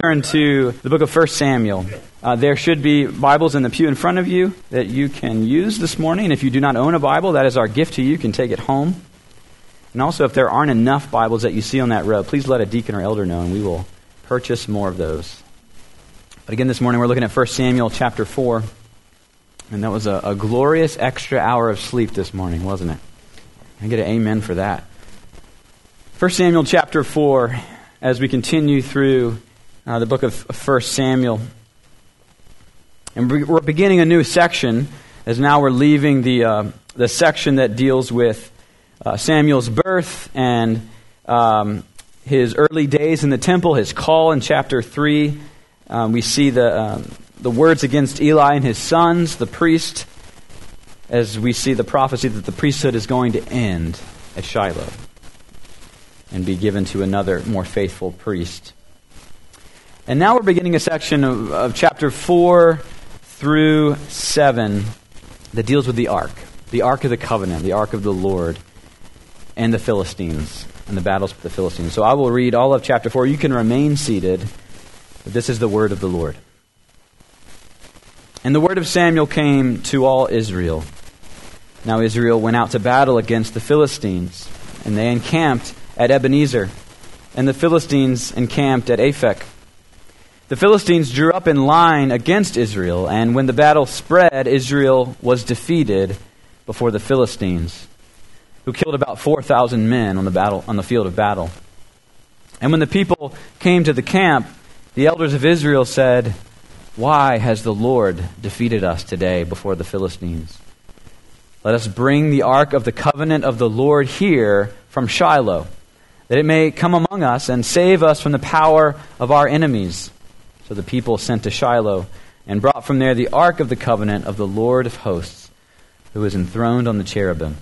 turn to the book of 1 Samuel. Uh, there should be Bibles in the pew in front of you that you can use this morning. If you do not own a Bible, that is our gift to you. You can take it home. And also, if there aren't enough Bibles that you see on that row, please let a deacon or elder know, and we will purchase more of those. But again, this morning we're looking at 1 Samuel chapter 4. And that was a, a glorious extra hour of sleep this morning, wasn't it? I get an amen for that. 1 Samuel chapter 4, as we continue through uh, the book of 1 Samuel. And we're beginning a new section as now we're leaving the, uh, the section that deals with uh, Samuel's birth and um, his early days in the temple, his call in chapter 3. Um, we see the, um, the words against Eli and his sons, the priest, as we see the prophecy that the priesthood is going to end at Shiloh and be given to another more faithful priest. And now we're beginning a section of, of chapter 4 through 7 that deals with the ark, the ark of the covenant, the ark of the Lord, and the Philistines, and the battles with the Philistines. So I will read all of chapter 4. You can remain seated. This is the word of the Lord. And the word of Samuel came to all Israel. Now Israel went out to battle against the Philistines, and they encamped at Ebenezer, and the Philistines encamped at Aphek. The Philistines drew up in line against Israel, and when the battle spread, Israel was defeated before the Philistines, who killed about 4,000 men on the, battle, on the field of battle. And when the people came to the camp, the elders of Israel said, Why has the Lord defeated us today before the Philistines? Let us bring the ark of the covenant of the Lord here from Shiloh, that it may come among us and save us from the power of our enemies. So the people sent to Shiloh and brought from there the ark of the covenant of the Lord of hosts, who is enthroned on the cherubim.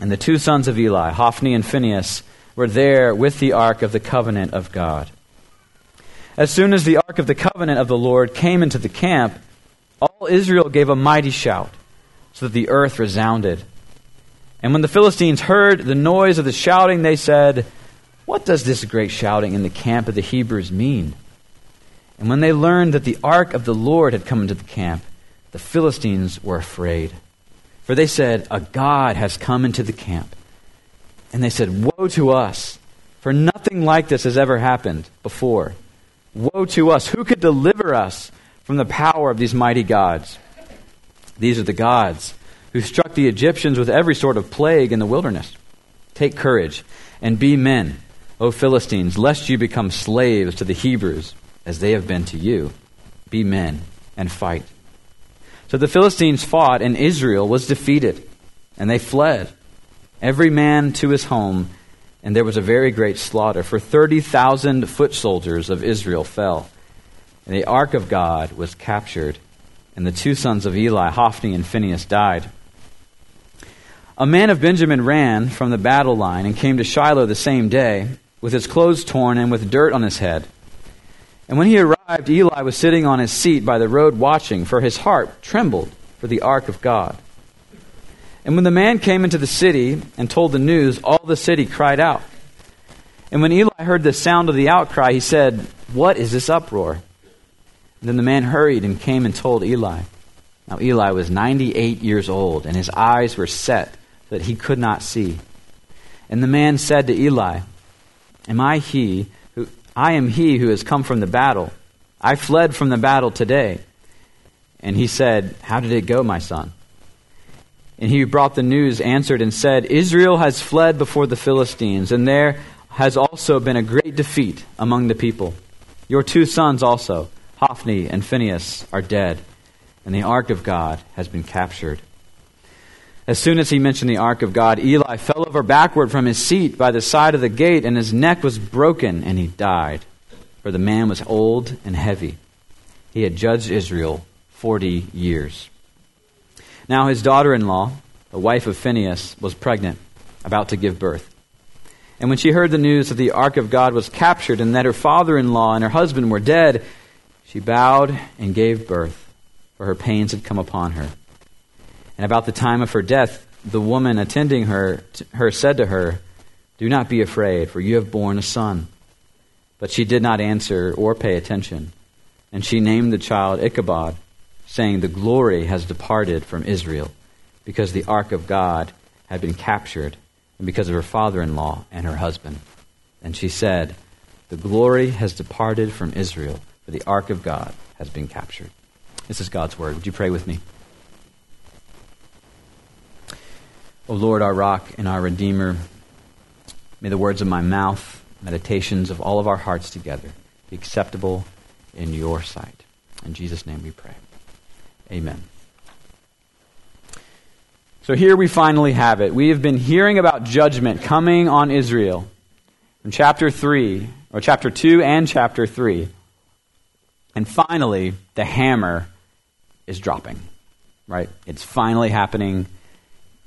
And the two sons of Eli, Hophni and Phinehas, were there with the ark of the covenant of God. As soon as the ark of the covenant of the Lord came into the camp, all Israel gave a mighty shout, so that the earth resounded. And when the Philistines heard the noise of the shouting, they said, What does this great shouting in the camp of the Hebrews mean? And when they learned that the ark of the Lord had come into the camp, the Philistines were afraid. For they said, A God has come into the camp. And they said, Woe to us, for nothing like this has ever happened before. Woe to us! Who could deliver us from the power of these mighty gods? These are the gods who struck the Egyptians with every sort of plague in the wilderness. Take courage and be men, O Philistines, lest you become slaves to the Hebrews as they have been to you. Be men and fight. So the Philistines fought, and Israel was defeated, and they fled, every man to his home, and there was a very great slaughter. For 30,000 foot soldiers of Israel fell, and the ark of God was captured, and the two sons of Eli, Hophni and Phinehas, died. A man of Benjamin ran from the battle line and came to Shiloh the same day, with his clothes torn and with dirt on his head. And when he arrived, Eli was sitting on his seat by the road watching, for his heart trembled for the ark of God. And when the man came into the city and told the news, all the city cried out. And when Eli heard the sound of the outcry, he said, What is this uproar? And then the man hurried and came and told Eli. Now Eli was 98 years old, and his eyes were set so that he could not see. And the man said to Eli, Am I he I am he who has come from the battle. I fled from the battle today. And he said, How did it go, my son? And he who brought the news, answered, and said, Israel has fled before the Philistines, and there has also been a great defeat among the people. Your two sons also, Hophni and Phinehas, are dead, and the ark of God has been captured. As soon as he mentioned the ark of God, Eli fell over backward from his seat by the side of the gate, and his neck was broken, and he died. For the man was old and heavy. He had judged Israel forty years. Now his daughter in law, the wife of Phinehas, was pregnant, about to give birth. And when she heard the news that the ark of God was captured and that her father in law and her husband were dead, she bowed and gave birth, for her pains had come upon her. And about the time of her death, the woman attending her, her said to her, Do not be afraid, for you have borne a son. But she did not answer or pay attention. And she named the child Ichabod, saying, The glory has departed from Israel, because the ark of God had been captured, and because of her father in law and her husband. And she said, The glory has departed from Israel, for the ark of God has been captured. This is God's word. Would you pray with me? O Lord, our rock and our redeemer, may the words of my mouth, meditations of all of our hearts together be acceptable in your sight. In Jesus' name we pray. Amen. So here we finally have it. We have been hearing about judgment coming on Israel from chapter 3, or chapter 2 and chapter 3. And finally, the hammer is dropping. Right? It's finally happening.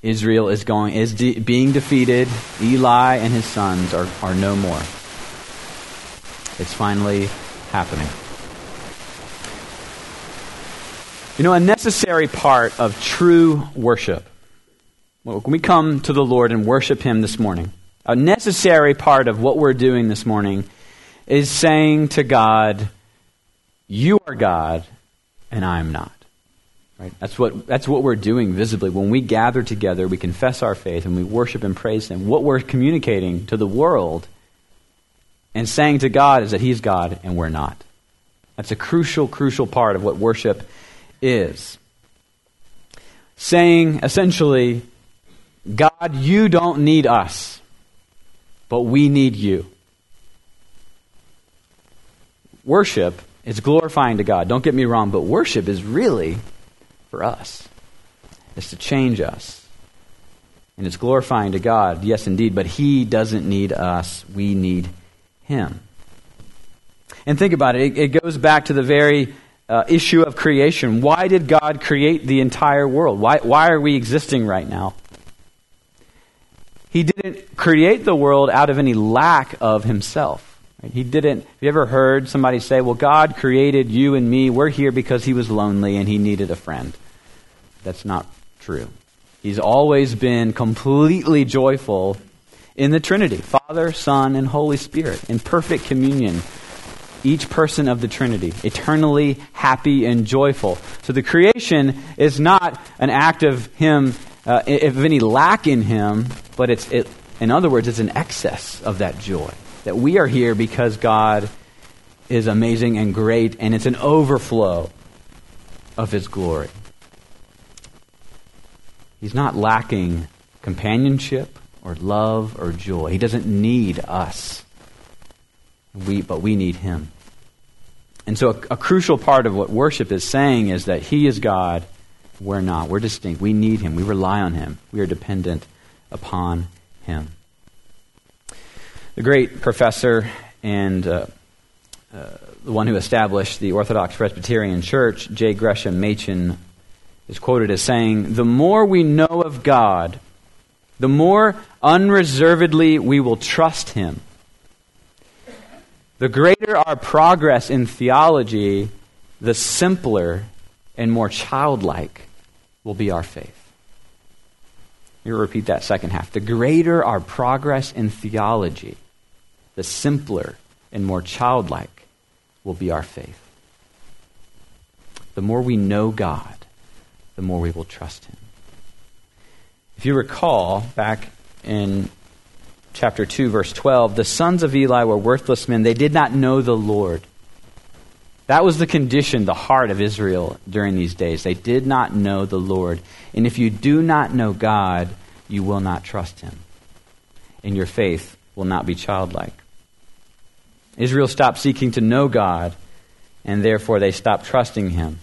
Israel is going is de- being defeated. Eli and his sons are, are no more. It's finally happening. You know, a necessary part of true worship, when we come to the Lord and worship Him this morning, a necessary part of what we're doing this morning is saying to God, You are God, and I am not. Right? That's what, that's what we're doing visibly. When we gather together, we confess our faith and we worship and praise Him. What we're communicating to the world and saying to God is that He's God and we're not. That's a crucial, crucial part of what worship is. Saying essentially, God, you don't need us, but we need you. Worship is glorifying to God. Don't get me wrong, but worship is really for us. It's to change us. And it's glorifying to God, yes, indeed, but He doesn't need us. We need Him. And think about it, it, it goes back to the very uh, issue of creation. Why did God create the entire world? Why, why are we existing right now? He didn't create the world out of any lack of Himself. He didn't. Have you ever heard somebody say, Well, God created you and me. We're here because He was lonely and He needed a friend? That's not true. He's always been completely joyful in the Trinity Father, Son, and Holy Spirit in perfect communion. Each person of the Trinity, eternally happy and joyful. So the creation is not an act of Him, uh, of any lack in Him, but it's, it, in other words, it's an excess of that joy. That we are here because God is amazing and great, and it's an overflow of His glory. He's not lacking companionship or love or joy. He doesn't need us. We, but we need him. And so, a, a, crucial part of what worship is saying is that He is God, we're not. We're distinct. We need Him. We rely on Him. We are dependent upon Him. The great professor and uh, uh, the one who established the Orthodox Presbyterian Church, J. Gresham Machen, is quoted as saying, The more we know of God, the more unreservedly we will trust Him. The greater our progress in theology, the simpler and more childlike will be our faith. Me repeat that second half. The greater our progress in theology, the simpler and more childlike will be our faith. The more we know God, the more we will trust him. If you recall, back in chapter 2, verse 12, the sons of Eli were worthless men. They did not know the Lord. That was the condition, the heart of Israel during these days. They did not know the Lord. And if you do not know God, you will not trust him. And your faith will not be childlike. Israel stopped seeking to know God, and therefore they stopped trusting him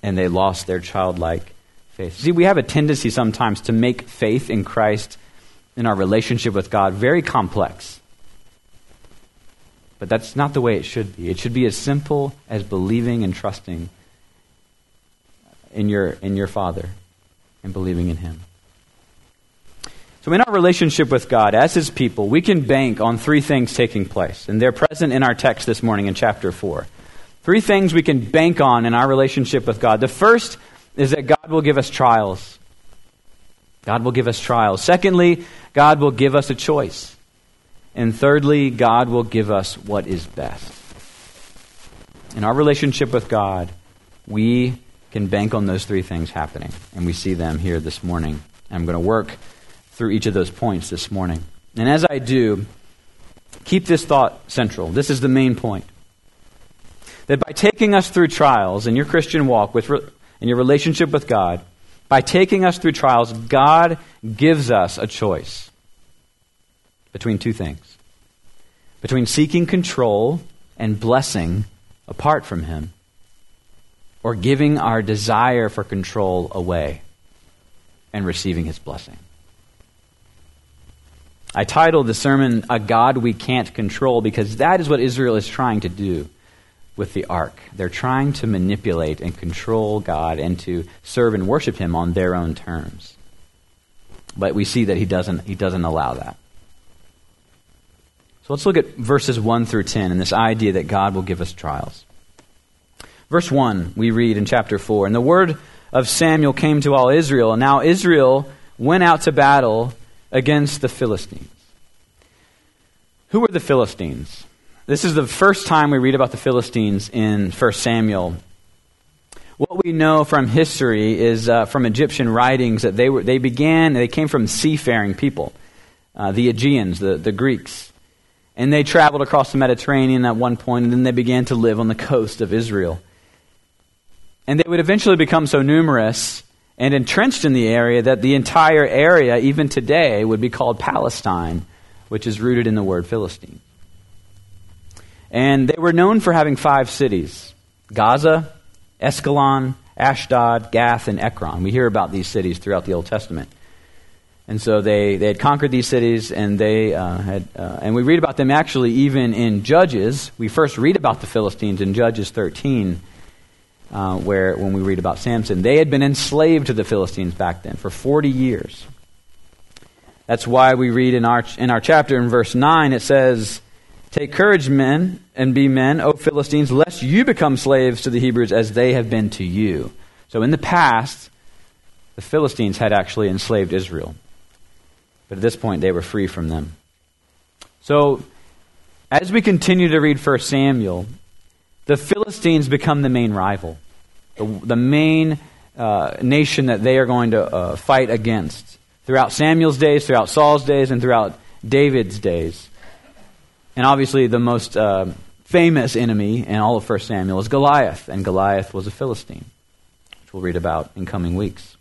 and they lost their childlike faith. See, we have a tendency sometimes to make faith in Christ in our relationship with God very complex. But that's not the way it should be. It should be as simple as believing and trusting in your, in your Father and believing in Him. So, in our relationship with God as His people, we can bank on three things taking place. And they're present in our text this morning in chapter 4. Three things we can bank on in our relationship with God. The first is that God will give us trials. God will give us trials. Secondly, God will give us a choice. And thirdly, God will give us what is best. In our relationship with God, we can bank on those three things happening. And we see them here this morning. I'm going to work through each of those points this morning. And as I do, keep this thought central. This is the main point. That by taking us through trials in your Christian walk, with, in your relationship with God, by taking us through trials, God gives us a choice between two things between seeking control and blessing apart from Him, or giving our desire for control away and receiving His blessing. I titled the sermon, A God We Can't Control, because that is what Israel is trying to do with the ark. They're trying to manipulate and control God and to serve and worship Him on their own terms. But we see that He doesn't, he doesn't allow that. So let's look at verses 1 through 10 and this idea that God will give us trials. Verse 1, we read in chapter 4 And the word of Samuel came to all Israel, and now Israel went out to battle against the Philistines. Who were the Philistines? This is the first time we read about the Philistines in 1 Samuel. What we know from history is uh, from Egyptian writings that they, were, they began, they came from seafaring people, uh, the Aegeans, the, the Greeks. And they traveled across the Mediterranean at one point, and then they began to live on the coast of Israel. And they would eventually become so numerous and entrenched in the area that the entire area, even today, would be called Palestine, which is rooted in the word Philistine. And they were known for having five cities Gaza, Askelon, Ashdod, Gath, and Ekron. We hear about these cities throughout the Old Testament. And so they, they had conquered these cities, and they uh, had, uh, and we read about them actually even in Judges. We first read about the Philistines in Judges 13, uh, where when we read about Samson, they had been enslaved to the Philistines back then for 40 years. That's why we read in our in our chapter in verse nine it says, "Take courage, men, and be men, O Philistines, lest you become slaves to the Hebrews as they have been to you." So in the past, the Philistines had actually enslaved Israel. But at this point, they were free from them. So, as we continue to read 1 Samuel, the Philistines become the main rival, the, the main uh, nation that they are going to uh, fight against throughout Samuel's days, throughout Saul's days, and throughout David's days. And obviously, the most uh, famous enemy in all of 1 Samuel is Goliath, and Goliath was a Philistine, which we'll read about in coming weeks.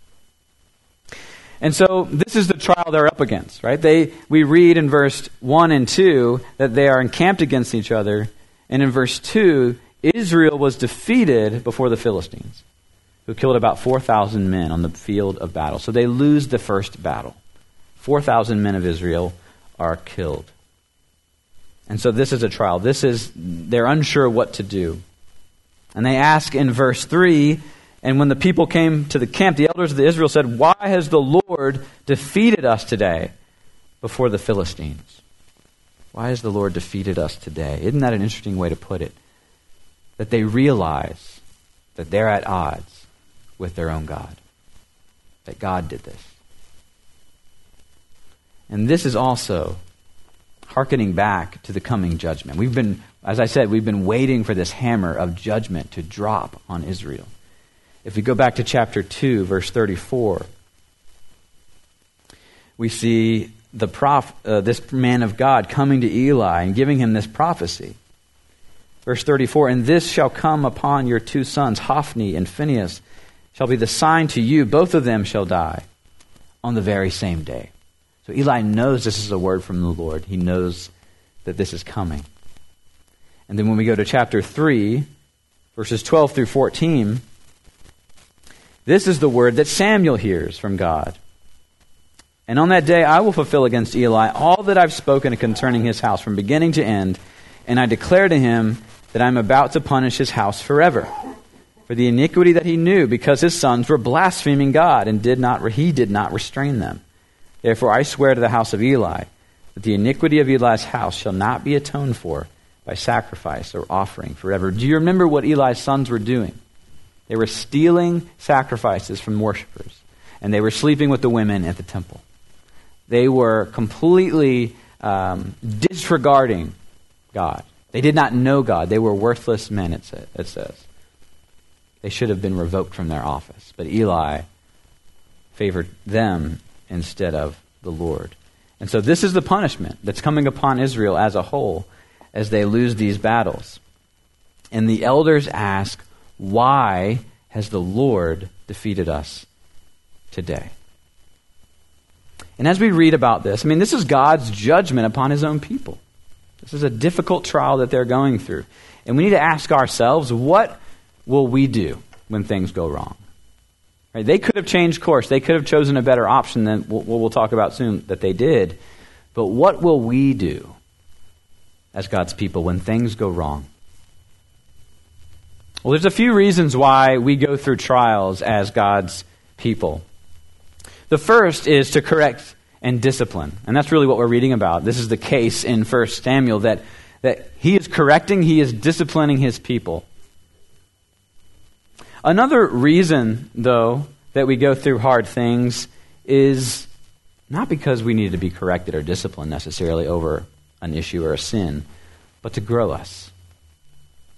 And so this is the trial they're up against, right? They, we read in verse 1 and 2 that they are encamped against each other. And in verse 2, Israel was defeated before the Philistines, who killed about 4,000 men on the field of battle. So they lose the first battle. 4,000 men of Israel are killed. And so this is a trial. This is, they're unsure what to do. And they ask in verse 3 and when the people came to the camp, the elders of Israel said, Why has the Lord defeated us today before the Philistines? Why has the Lord defeated us today? Isn't that an interesting way to put it? That they realize that they're at odds with their own God, that God did this. And this is also hearkening back to the coming judgment. We've been, as I said, we've been waiting for this hammer of judgment to drop on Israel. If we go back to chapter 2, verse 34, we see the prof, uh, this man of God coming to Eli and giving him this prophecy. Verse 34 And this shall come upon your two sons, Hophni and Phinehas, shall be the sign to you. Both of them shall die on the very same day. So Eli knows this is a word from the Lord. He knows that this is coming. And then when we go to chapter 3, verses 12 through 14, this is the word that Samuel hears from God. And on that day I will fulfill against Eli all that I've spoken concerning his house from beginning to end, and I declare to him that I'm about to punish his house forever for the iniquity that he knew, because his sons were blaspheming God, and did not he did not restrain them. Therefore I swear to the house of Eli that the iniquity of Eli's house shall not be atoned for by sacrifice or offering forever. Do you remember what Eli's sons were doing? They were stealing sacrifices from worshippers, and they were sleeping with the women at the temple. They were completely um, disregarding God. They did not know God. They were worthless men, it, sa- it says. They should have been revoked from their office. But Eli favored them instead of the Lord. And so this is the punishment that's coming upon Israel as a whole as they lose these battles. And the elders ask, Why has the Lord defeated us today? And as we read about this, I mean, this is God's judgment upon his own people. This is a difficult trial that they're going through. And we need to ask ourselves, what will we do when things go wrong? Right? They could have changed course. They could have chosen a better option than what we'll talk about soon that they did. But what will we do as God's people when things go wrong? Well, there's a few reasons why we go through trials as God's people. The first is to correct and discipline. And that's really what we're reading about. This is the case in 1 Samuel that, that he is correcting, he is disciplining his people. Another reason, though, that we go through hard things is not because we need to be corrected or disciplined necessarily over an issue or a sin, but to grow us,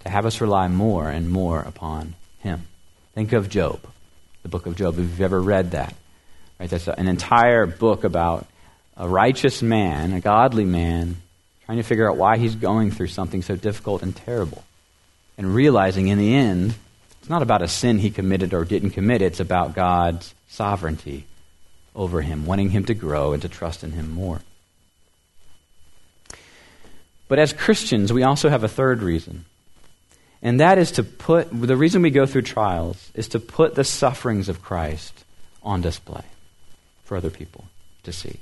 to have us rely more and more upon Him. Think of Job, the book of Job, if you've ever read that. Right? That's an entire book about a righteous man, a godly man, trying to figure out why he's going through something so difficult and terrible. And realizing in the end, it's not about a sin he committed or didn't commit, it's about God's sovereignty over him, wanting him to grow and to trust in him more. But as Christians, we also have a third reason. And that is to put, the reason we go through trials is to put the sufferings of Christ on display for other people to see.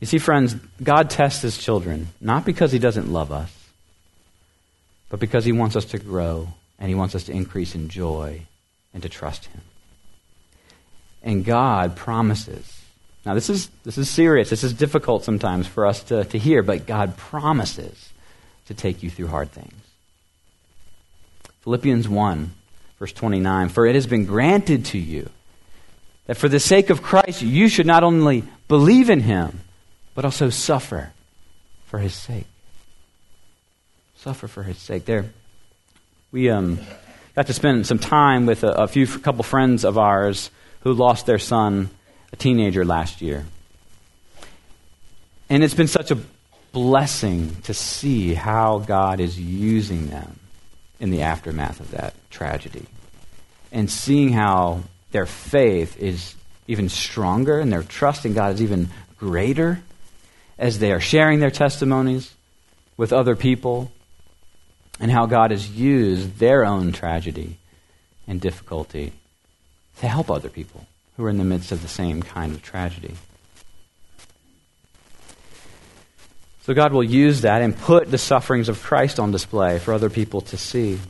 You see, friends, God tests his children, not because he doesn't love us, but because he wants us to grow and he wants us to increase in joy and to trust him. And God promises. Now, this is, this is serious. This is difficult sometimes for us to, to hear, but God promises to take you through hard things. Philippians 1, verse 29 For it has been granted to you that for the sake of Christ you should not only believe in him, but also suffer for his sake. Suffer for his sake. There, we um, got to spend some time with a, a few a couple friends of ours who lost their son, a teenager, last year. And it's been such a blessing to see how God is using them in the aftermath of that tragedy. And seeing how their faith is even stronger and their trust in God is even greater as they are sharing their testimonies with other people and how God has used their own tragedy and difficulty to help other people who are in the midst of the same kind of tragedy. So God will use that and put the sufferings of Christ on display for other people to see.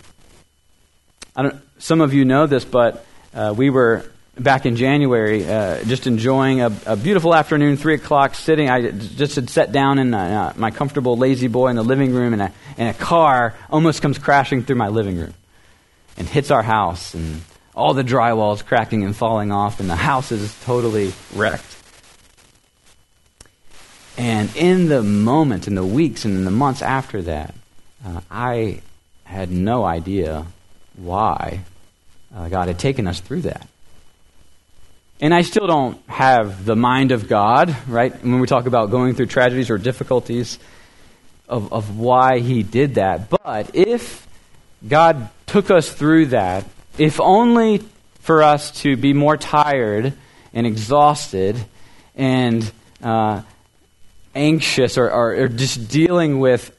I don't, some of you know this, but uh, we were back in January uh, just enjoying a, a, beautiful afternoon, 3 o'clock, sitting. I just had sat down in uh, my comfortable lazy boy in the living room, and a, and a car almost comes crashing through my living room and hits our house, and all the drywall is cracking and falling off, and the house is totally wrecked. And in the moment, in the weeks and in the months after that, uh, I had no idea why uh, God had taken us through that. And I still don't have the mind of God, right? When we talk about going through tragedies or difficulties, of, of why He did that. But if God took us through that, if only for us to be more tired and exhausted and uh, anxious or, or, or, just dealing with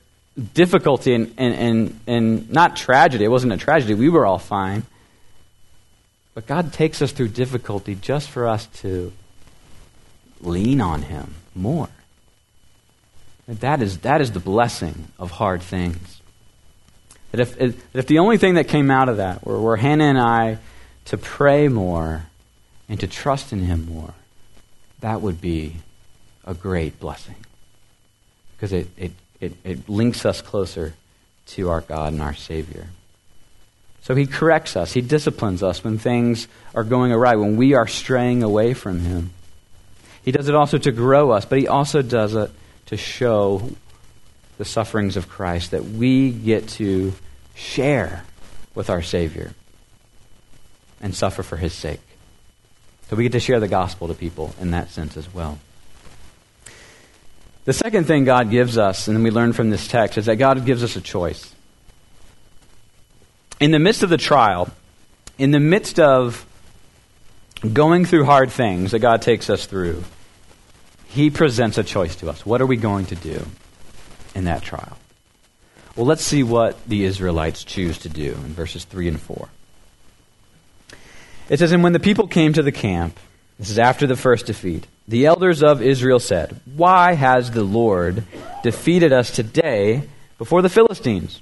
difficulty and, and, and, and not tragedy. It wasn't a tragedy. We were all fine. But God takes us through difficulty just for us to lean on Him more. And that is, that is the blessing of hard things. That if, if the only thing that came out of that were, were Hannah and I to pray more and to trust in Him more, that would be a great blessing. Because it, it, it, it links us closer to our God and our Savior. So he corrects us, he disciplines us when things are going awry, when we are straying away from him. He does it also to grow us, but He also does it to show the sufferings of Christ that we get to share with our Savior and suffer for His sake. So we get to share the gospel to people in that sense as well. The second thing God gives us, and we learn from this text, is that God gives us a choice. In the midst of the trial, in the midst of going through hard things that God takes us through, He presents a choice to us. What are we going to do in that trial? Well, let's see what the Israelites choose to do in verses 3 and 4. It says, And when the people came to the camp, this is after the first defeat, the elders of Israel said, Why has the Lord defeated us today before the Philistines?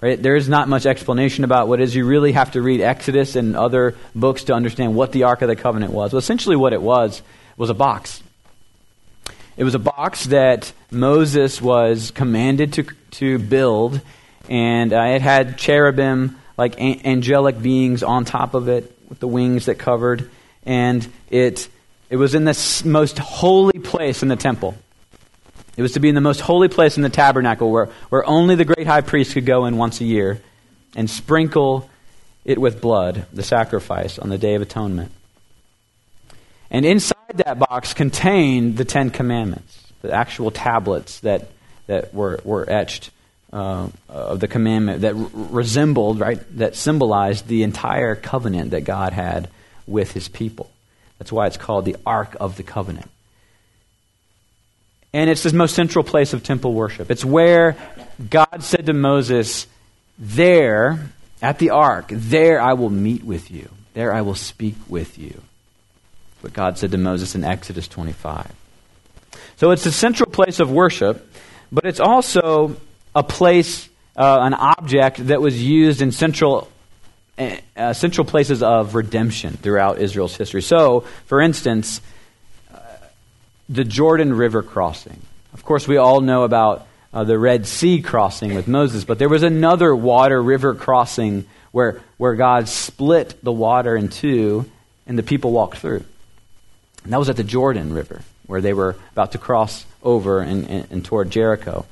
Right? There is not much explanation about what is. You really have to read Exodus and other books to understand what the Ark of the Covenant was. Well, essentially, what it was was a box. It was a box that Moses was commanded to, to build, and uh, it had cherubim, like a- angelic beings, on top of it with the wings that covered, and it, it was in the most holy place in the temple. It was to be in the most holy place in the tabernacle where, where only the great high priest could go in once a year and sprinkle it with blood, the sacrifice, on the Day of Atonement. And inside that box contained the Ten Commandments, the actual tablets that, that were, were etched uh, of the commandment that resembled, right, that symbolized the entire covenant that God had with his people. That's why it's called the Ark of the Covenant. And it's the most central place of temple worship. It's where God said to Moses, There, at the ark, there I will meet with you. There I will speak with you. What God said to Moses in Exodus 25. So it's a central place of worship, but it's also a place, uh, an object that was used in central uh, central places of redemption throughout Israel's history. So, for instance, the Jordan River crossing. Of course, we all know about uh, the Red Sea crossing with Moses, but there was another water river crossing where, where God split the water in two and the people walked through. And that was at the Jordan River, where they were about to cross over and, and, and toward Jericho.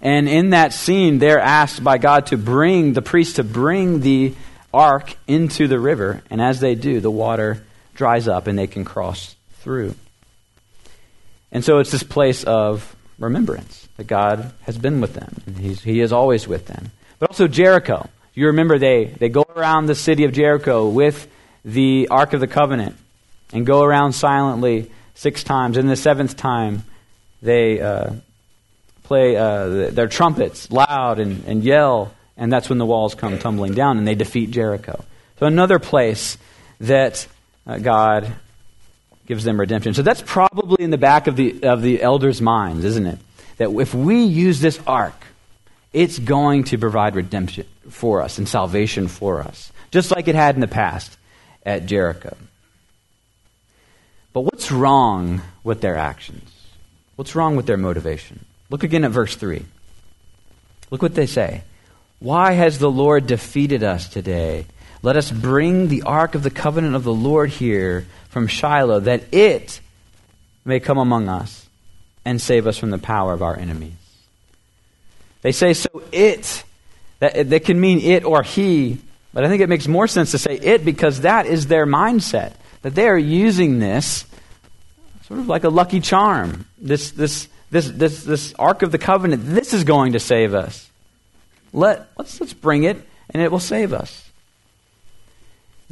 And in that scene, they're asked by God to bring, the priest to bring the ark into the river. And as they do, the water dries up and they can cross through. And so it's this place of remembrance that God has been with them. And he is always with them. But also Jericho. You remember they, they go around the city of Jericho with the Ark of the Covenant and go around silently six times. And the seventh time, they uh, play uh, their trumpets loud and, and yell, and that's when the walls come tumbling down and they defeat Jericho. So, another place that uh, God gives them redemption. So that's probably in the back of the, of the elders' minds, isn't it? That if we use this ark, it's going to provide redemption for us and salvation for us, just like it had in the past at Jericho. But what's wrong with their actions? What's wrong with their motivation? Look again at verse 3. Look what they say. Why has the Lord defeated us today? Let us bring the ark of the covenant of the Lord here from Shiloh, that it may come among us and save us from the power of our enemies. They say, so it, that, that can mean it or he, but I think it makes more sense to say it because that is their mindset. That they are using this sort of like a lucky charm. This, this, this, this, this Ark of the Covenant, this is going to save us. Let, let's, let's bring it, and it will save us.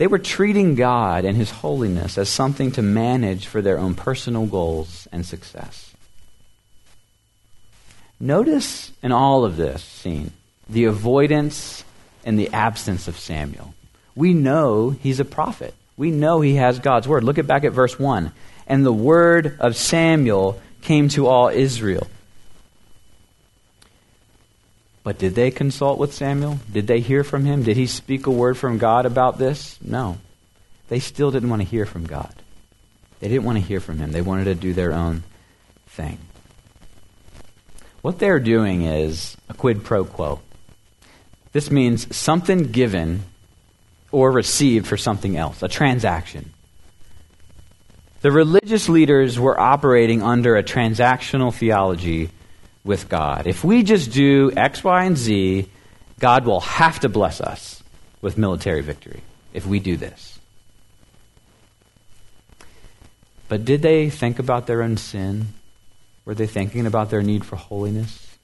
They were treating God and His holiness as something to manage for their own personal goals and success. Notice in all of this scene the avoidance and the absence of Samuel. We know he's a prophet. We know he has God's word. Look at back at verse 1. And the word of Samuel came to all Israel. But did they consult with Samuel? Did they hear from him? Did he speak a word from God about this? No. They still didn't want to hear from God. They didn't want to hear from him. They wanted to do their own thing. What they're doing is a quid pro quo. This means something given or received for something else, a transaction. The religious leaders were operating under a transactional theology with God. If we just do X, Y, and Z, God will have to bless us with military victory if we do this. But did they think about their own sin? Were they thinking about their need for holiness,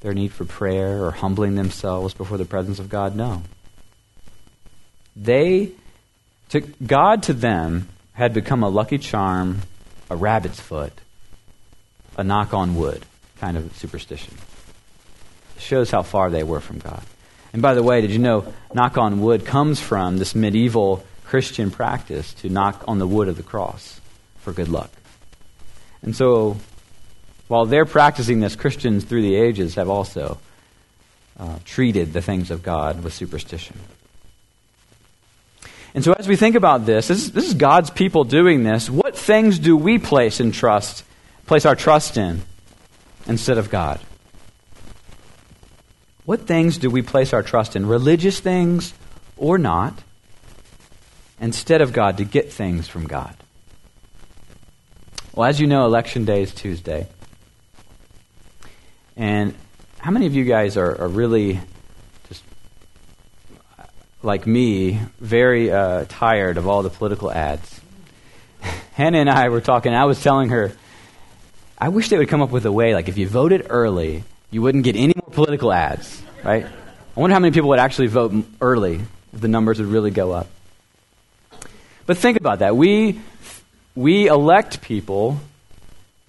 their need for prayer, or humbling themselves before the presence of God? No. They, to, God to them had become a lucky charm, a rabbit's foot, a knock on wood kind of superstition. It shows how far they were from God. And by the way, did you know knock on wood comes from this medieval Christian practice to knock on the wood of the cross for good luck? And so, while they're practicing this, Christians through the ages have also uh, treated the things of God with superstition. And so, as we think about this, this is, this is God's people doing this. What things do we place in trust, place our trust in, instead of God? What things do we place our trust in, religious things or not, instead of God to get things from God? Well, as you know, Election Day is Tuesday. And how many of you guys are, are really just like me, very uh, tired of all the political ads. Hannah and I were talking. I was telling her, I wish they would come up with a way, like if you voted early, you wouldn't get any more political ads, right? I wonder how many people would actually vote early if the numbers would really go up. But think about that. We, we elect people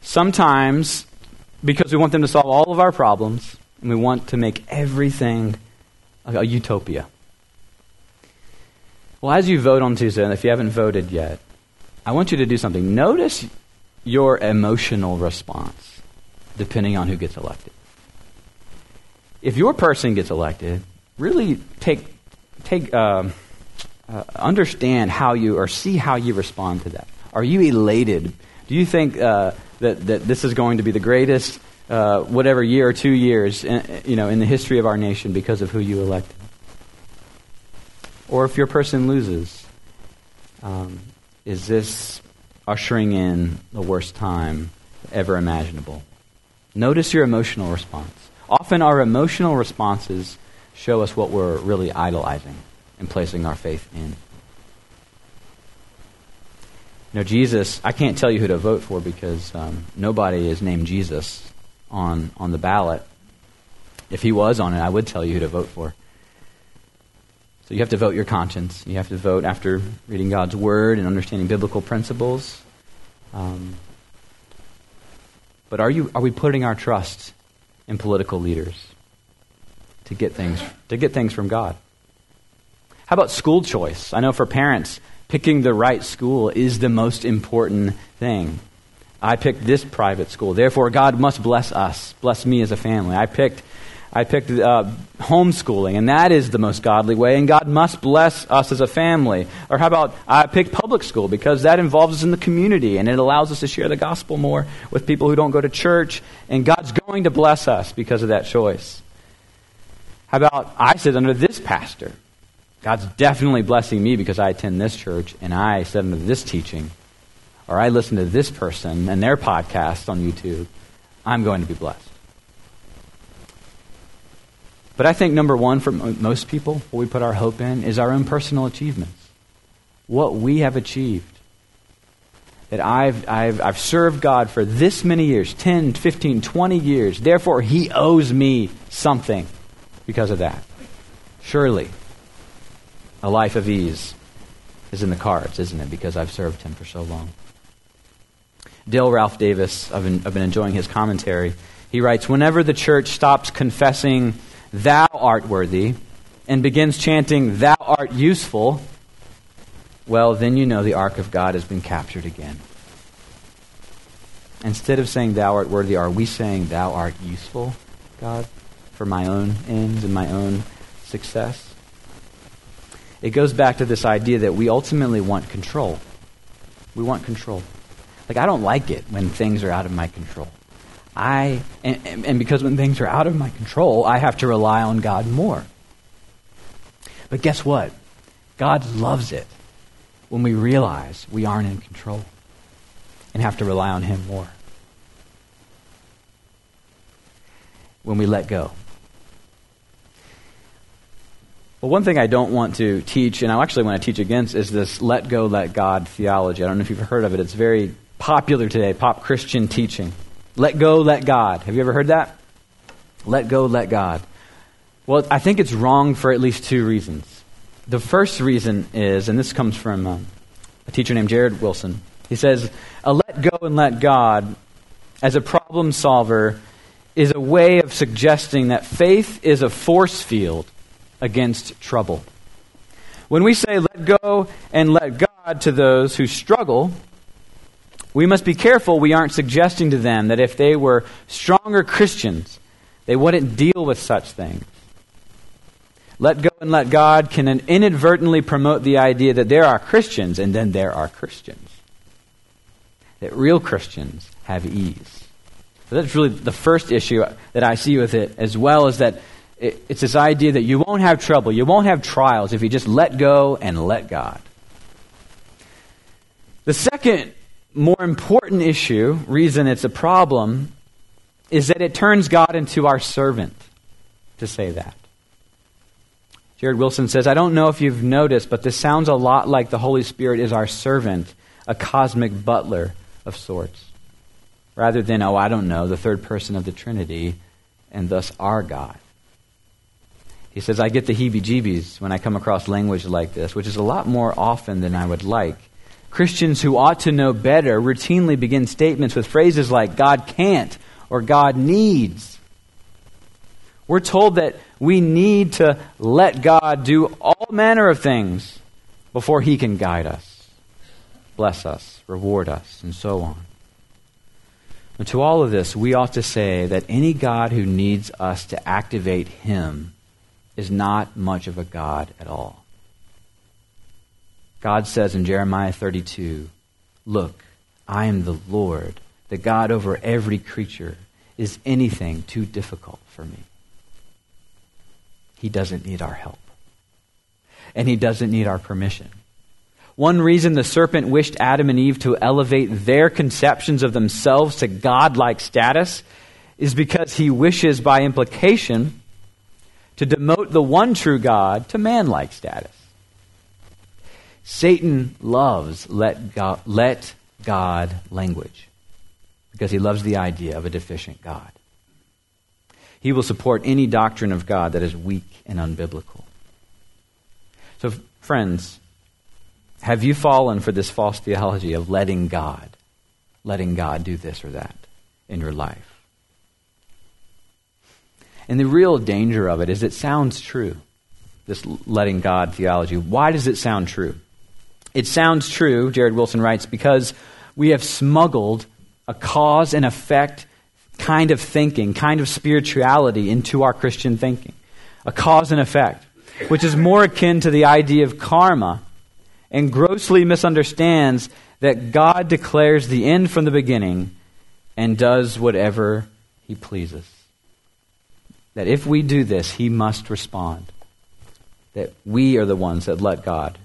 sometimes because we want them to solve all of our problems and we want to make everything a, a utopia. Well, as you vote on Tuesday, and if you haven't voted yet, I want you to do something. Notice your emotional response depending on who gets elected. If your person gets elected, really take, take, um, uh, understand how you, or see how you respond to that. Are you elated? Do you think uh, that, that this is going to be the greatest, uh, whatever year or two years, in, you know, in the history of our nation because of who you elected? Or if your person loses, um, is this ushering in the worst time ever imaginable? Notice your emotional response. Often our emotional responses show us what we're really idolizing and placing our faith in. Know, Jesus, I can't tell you who to vote for because um, nobody is named Jesus on, on the ballot. If he was on it, I would tell you who to vote for. So you have to vote your conscience. You have to vote after reading God's Word and understanding biblical principles. Um, but are, you, are we putting our trust in political leaders to get things, to get things from God? How about school choice? I know for parents, picking the right school is the most important thing. I picked this private school. Therefore, God must bless us, bless me as a family. I picked I picked uh, homeschooling, and that is the most godly way, and God must bless us as a family. Or how about I picked public school because that involves us in the community, and it allows us to share the gospel more with people who don't go to church, and God's going to bless us because of that choice. How about I sit under this pastor? God's definitely blessing me because I attend this church, and I sit under this teaching. Or I listen to this person and their podcast on YouTube. I'm going to be blessed. But I think number one for most people, what we put our hope in, is our own personal achievements. What we have achieved. That I've, I've, I've served God for this many years 10, 15, 20 years. Therefore, He owes me something because of that. Surely, a life of ease is in the cards, isn't it? Because I've served Him for so long. Dale Ralph Davis, I've been, I've been enjoying his commentary. He writes Whenever the church stops confessing Thou art worthy, and begins chanting, Thou art useful, well, then you know the ark of God has been captured again. Instead of saying, Thou art worthy, are we saying, Thou art useful, God, for my own ends and my own success? It goes back to this idea that we ultimately want control. We want control. Like, I don't like it when things are out of my control. I, and, and because when things are out of my control, I have to rely on God more. But guess what? God loves it when we realize we aren't in control and have to rely on Him more. When we let go. Well, one thing I don't want to teach, and I actually want to teach against, is this let go, let God theology. I don't know if you've heard of it. It's very popular today, pop Christian teaching. Let go, let God. Have you ever heard that? Let go, let God. Well, I think it's wrong for at least two reasons. The first reason is, and this comes from um, a teacher named Jared Wilson, he says, a let go and let God as a problem solver is a way of suggesting that faith is a force field against trouble. When we say let go and let God to those who struggle, we must be careful we aren't suggesting to them that if they were stronger Christians, they wouldn't deal with such things. Let go and let God can inadvertently promote the idea that there are Christians and then there are Christians. That real Christians have ease. So that's really the first issue that I see with it, as well as that it's this idea that you won't have trouble, you won't have trials if you just let go and let God. The second, more important issue, reason it's a problem, is that it turns God into our servant to say that. Jared Wilson says, I don't know if you've noticed, but this sounds a lot like the Holy Spirit is our servant, a cosmic butler of sorts, rather than, oh, I don't know, the third person of the Trinity, and thus our God. He says, I get the heebie jeebies when I come across language like this, which is a lot more often than I would like. Christians who ought to know better routinely begin statements with phrases like, God can't or God needs. We're told that we need to let God do all manner of things before He can guide us, bless us, reward us, and so on. And to all of this, we ought to say that any God who needs us to activate Him is not much of a God at all. God says in Jeremiah 32, Look, I am the Lord, the God over every creature. Is anything too difficult for me? He doesn't need our help. And he doesn't need our permission. One reason the serpent wished Adam and Eve to elevate their conceptions of themselves to godlike status is because he wishes, by implication, to demote the one true God to manlike status. Satan loves let God, let God language because he loves the idea of a deficient God. He will support any doctrine of God that is weak and unbiblical. So, friends, have you fallen for this false theology of letting God, letting God do this or that in your life? And the real danger of it is it sounds true, this letting God theology. Why does it sound true? It sounds true, Jared Wilson writes, because we have smuggled a cause and effect kind of thinking, kind of spirituality into our Christian thinking. A cause and effect, which is more akin to the idea of karma and grossly misunderstands that God declares the end from the beginning and does whatever he pleases that if we do this, he must respond. That we are the ones that let God.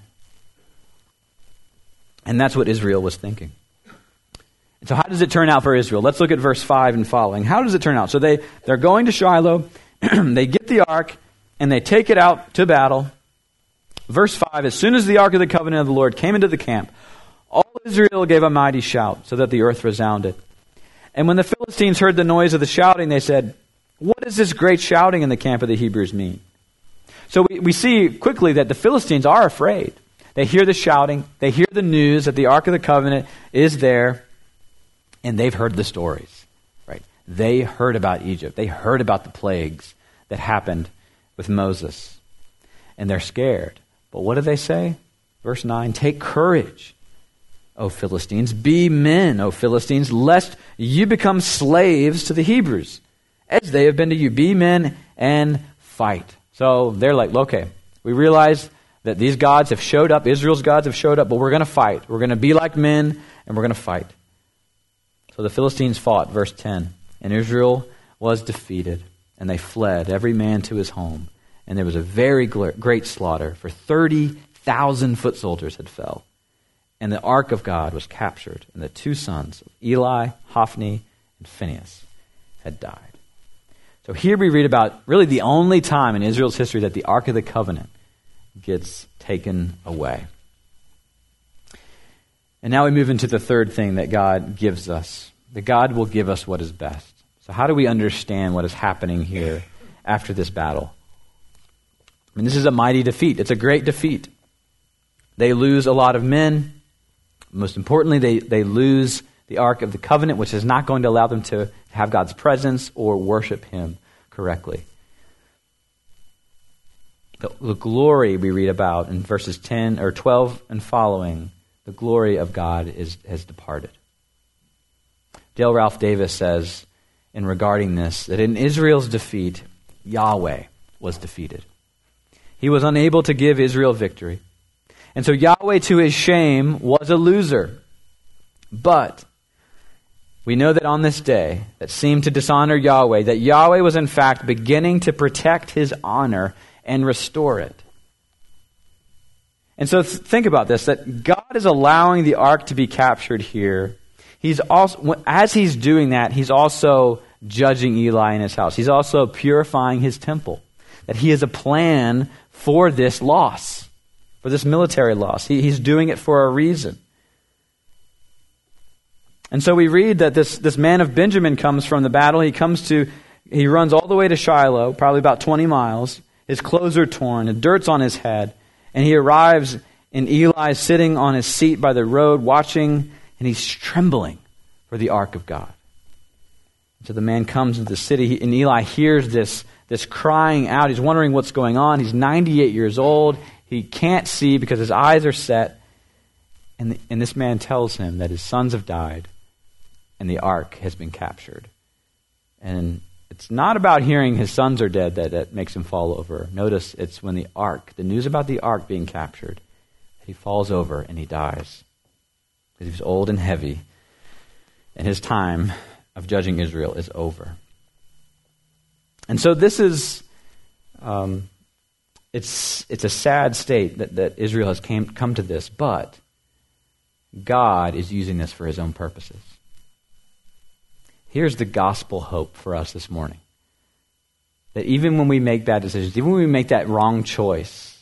And that's what Israel was thinking. So, how does it turn out for Israel? Let's look at verse 5 and following. How does it turn out? So, they, they're going to Shiloh, they get the ark, and they take it out to battle. Verse 5 As soon as the ark of the covenant of the Lord came into the camp, all Israel gave a mighty shout, so that the earth resounded. And when the Philistines heard the noise of the shouting, they said, what does this great shouting in the camp of the Hebrews mean? So we, we see quickly that the Philistines are afraid. They hear the shouting, they hear the news that the Ark of the Covenant is there, and they've heard the stories. Right? They heard about Egypt. They heard about the plagues that happened with Moses. And they're scared. But what do they say? Verse 9 Take courage, O Philistines. Be men, O Philistines, lest you become slaves to the Hebrews, as they have been to you. Be men and fight. So they're like, okay, we realize that these gods have showed up, Israel's gods have showed up, but we're going to fight. We're going to be like men, and we're going to fight. So the Philistines fought, verse 10, and Israel was defeated, and they fled, every man to his home. And there was a very great slaughter, for 30,000 foot soldiers had fell. And the ark of God was captured, and the two sons Eli, Hophni, and Phinehas had died. So here we read about really the only time in Israel's history that the Ark of the Covenant gets taken away. And now we move into the third thing that God gives us that God will give us what is best. So, how do we understand what is happening here after this battle? I mean, this is a mighty defeat. It's a great defeat. They lose a lot of men. Most importantly, they, they lose the Ark of the Covenant, which is not going to allow them to have God's presence or worship Him correctly. The, the glory we read about in verses 10 or 12 and following, the glory of God is, has departed. Dale Ralph Davis says in regarding this that in Israel's defeat, Yahweh was defeated. He was unable to give Israel victory. And so Yahweh, to his shame, was a loser. But we know that on this day that seemed to dishonor Yahweh, that Yahweh was in fact beginning to protect his honor and restore it. And so think about this that God is allowing the ark to be captured here. He's also as he's doing that, he's also judging Eli in his house. He's also purifying his temple. That he has a plan for this loss, for this military loss. He, he's doing it for a reason. And so we read that this, this man of Benjamin comes from the battle. He comes to, he runs all the way to Shiloh, probably about 20 miles. His clothes are torn, the dirt's on his head. And he arrives, and Eli sitting on his seat by the road, watching, and he's trembling for the ark of God. So the man comes into the city, and Eli hears this, this crying out. He's wondering what's going on. He's 98 years old. He can't see because his eyes are set. And, the, and this man tells him that his sons have died and the ark has been captured. And it's not about hearing his sons are dead that, that makes him fall over. Notice it's when the ark, the news about the ark being captured, that he falls over and he dies. Because he was old and heavy, and his time of judging Israel is over. And so this is, um, it's, it's a sad state that, that Israel has came, come to this, but God is using this for his own purposes. Here's the gospel hope for us this morning. That even when we make bad decisions, even when we make that wrong choice,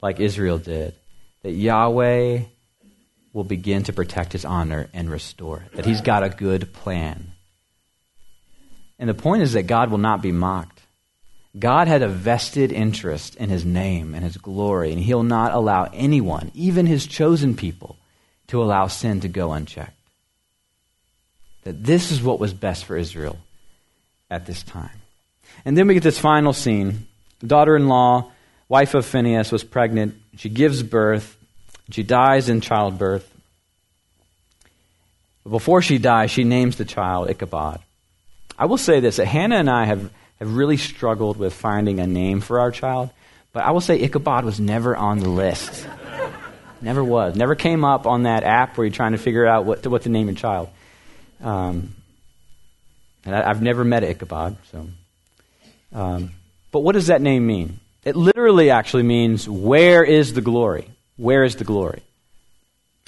like Israel did, that Yahweh will begin to protect his honor and restore it. That he's got a good plan. And the point is that God will not be mocked. God had a vested interest in his name and his glory, and he'll not allow anyone, even his chosen people, to allow sin to go unchecked that this is what was best for Israel at this time. And then we get this final scene. Daughter in law, wife of Phinehas, was pregnant. She gives birth. She dies in childbirth. Before she dies, she names the child Ichabod. I will say this that Hannah and I have, have really struggled with finding a name for our child, but I will say Ichabod was never on the list. never was. Never came up on that app where you're trying to figure out what to, what to name your child. Um, and I, have never met Ichabod, so. Um, but what does that name mean? It literally actually means, where is the glory? Where is the glory?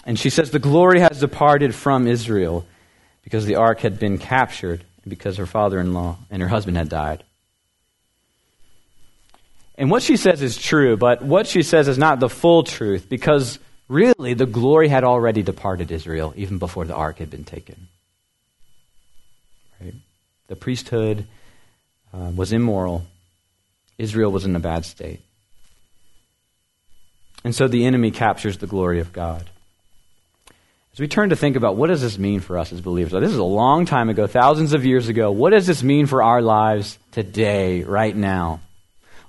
And she says, the glory has departed from Israel because the ark had been captured and because her father in law and her husband had died. And what she says is true, but what she says is not the full truth because really the glory had already departed Israel even before the ark had been taken. The priesthood uh, was immoral. Israel was in a bad state. And so the enemy captures the glory of God. As we turn to think about what does this mean for us as believers? this is a long time ago, thousands of years ago. What does this mean for our lives today, right now?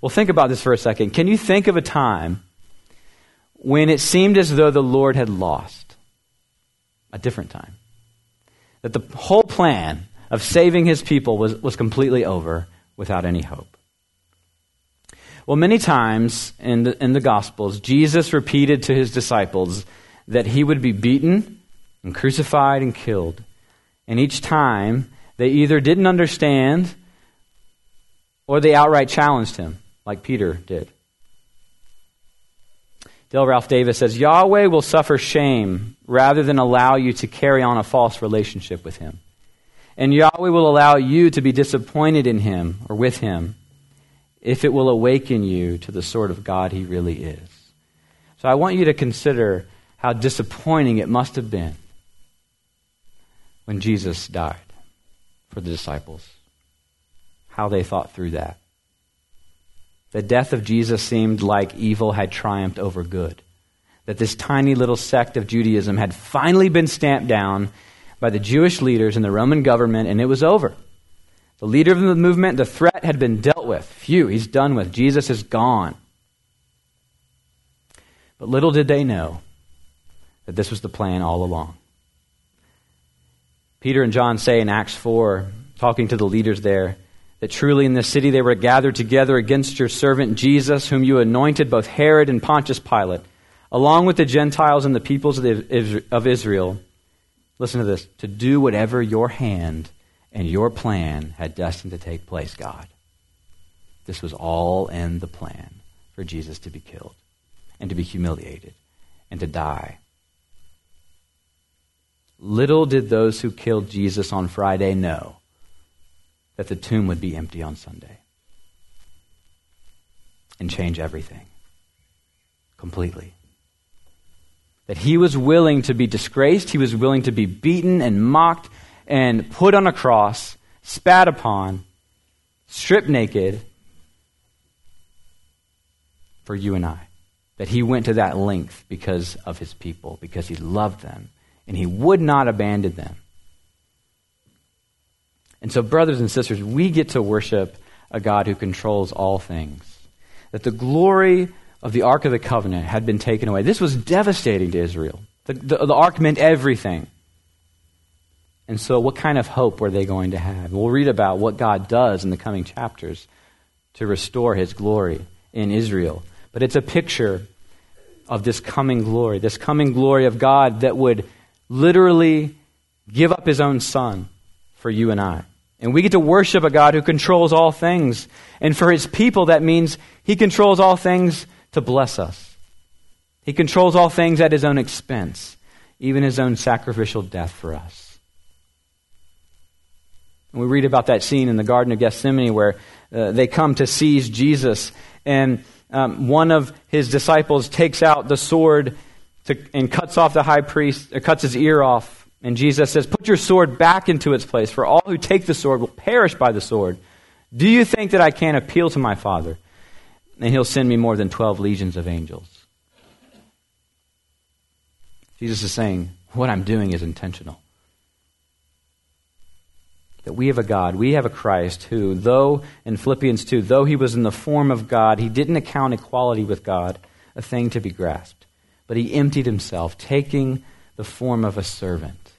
Well, think about this for a second. Can you think of a time when it seemed as though the Lord had lost? a different time. That the whole plan of saving his people was, was completely over without any hope. Well, many times in the, in the Gospels, Jesus repeated to his disciples that he would be beaten and crucified and killed. And each time, they either didn't understand or they outright challenged him, like Peter did. Dale Ralph Davis says Yahweh will suffer shame rather than allow you to carry on a false relationship with him. And Yahweh will allow you to be disappointed in him or with him if it will awaken you to the sort of God he really is. So I want you to consider how disappointing it must have been when Jesus died for the disciples, how they thought through that. The death of Jesus seemed like evil had triumphed over good. That this tiny little sect of Judaism had finally been stamped down by the Jewish leaders and the Roman government, and it was over. The leader of the movement, the threat had been dealt with. Phew, he's done with. Jesus is gone. But little did they know that this was the plan all along. Peter and John say in Acts 4, talking to the leaders there, that truly in this city they were gathered together against your servant Jesus, whom you anointed, both Herod and Pontius Pilate, along with the Gentiles and the peoples of Israel. Listen to this to do whatever your hand and your plan had destined to take place, God. This was all in the plan for Jesus to be killed and to be humiliated and to die. Little did those who killed Jesus on Friday know that the tomb would be empty on Sunday and change everything completely. That he was willing to be disgraced, he was willing to be beaten and mocked and put on a cross, spat upon, stripped naked for you and I. That he went to that length because of his people, because he loved them, and he would not abandon them. And so, brothers and sisters, we get to worship a God who controls all things. That the glory of the Ark of the Covenant had been taken away. This was devastating to Israel. The, the, the Ark meant everything. And so, what kind of hope were they going to have? We'll read about what God does in the coming chapters to restore his glory in Israel. But it's a picture of this coming glory, this coming glory of God that would literally give up his own son for you and I. And we get to worship a God who controls all things. And for his people, that means he controls all things to bless us. He controls all things at his own expense, even his own sacrificial death for us. And we read about that scene in the Garden of Gethsemane where uh, they come to seize Jesus, and um, one of his disciples takes out the sword to, and cuts off the high priest, uh, cuts his ear off and Jesus says, Put your sword back into its place, for all who take the sword will perish by the sword. Do you think that I can't appeal to my Father? And he'll send me more than 12 legions of angels. Jesus is saying, What I'm doing is intentional. That we have a God, we have a Christ who, though, in Philippians 2, though he was in the form of God, he didn't account equality with God a thing to be grasped. But he emptied himself, taking the form of a servant,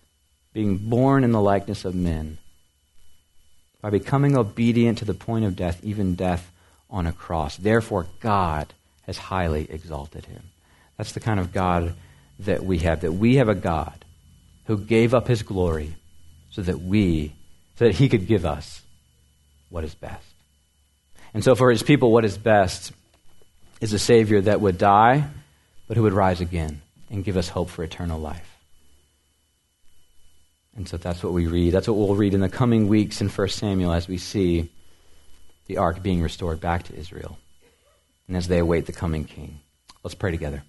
being born in the likeness of men, by becoming obedient to the point of death, even death on a cross. Therefore, God has highly exalted him. That's the kind of God that we have, that we have a God who gave up his glory so that we, so that he could give us what is best. And so for his people, what is best is a Savior that would die, but who would rise again and give us hope for eternal life. And so that's what we read. That's what we'll read in the coming weeks in 1 Samuel as we see the ark being restored back to Israel and as they await the coming king. Let's pray together.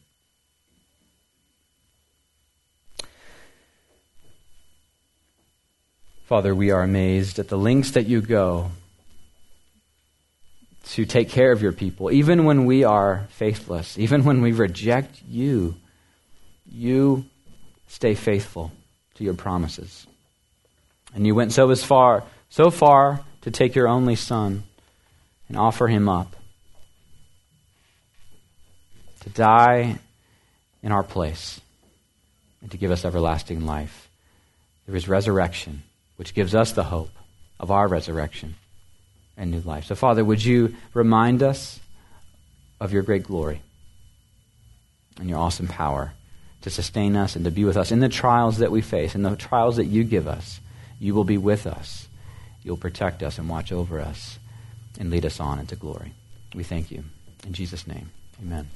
Father, we are amazed at the lengths that you go to take care of your people, even when we are faithless, even when we reject you you stay faithful to your promises. And you went so as far, so far to take your only son and offer him up to die in our place. and to give us everlasting life. There is resurrection, which gives us the hope of our resurrection and new life. So, Father, would you remind us of your great glory and your awesome power to sustain us and to be with us in the trials that we face, in the trials that you give us. You will be with us. You'll protect us and watch over us and lead us on into glory. We thank you. In Jesus' name, amen.